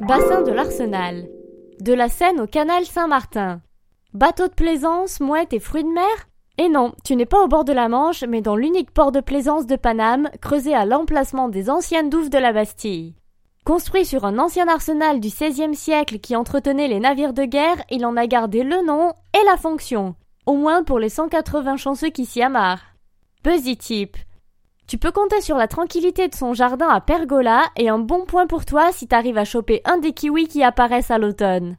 Bassin de l'Arsenal. De la Seine au canal Saint-Martin. Bateau de plaisance, mouette et fruits de mer? Et non, tu n'es pas au bord de la Manche, mais dans l'unique port de plaisance de Paname, creusé à l'emplacement des anciennes douves de la Bastille. Construit sur un ancien arsenal du XVIe siècle qui entretenait les navires de guerre, il en a gardé le nom et la fonction. Au moins pour les 180 chanceux qui s'y amarrent. Type. Tu peux compter sur la tranquillité de son jardin à pergola et un bon point pour toi si t'arrives à choper un des kiwis qui apparaissent à l'automne.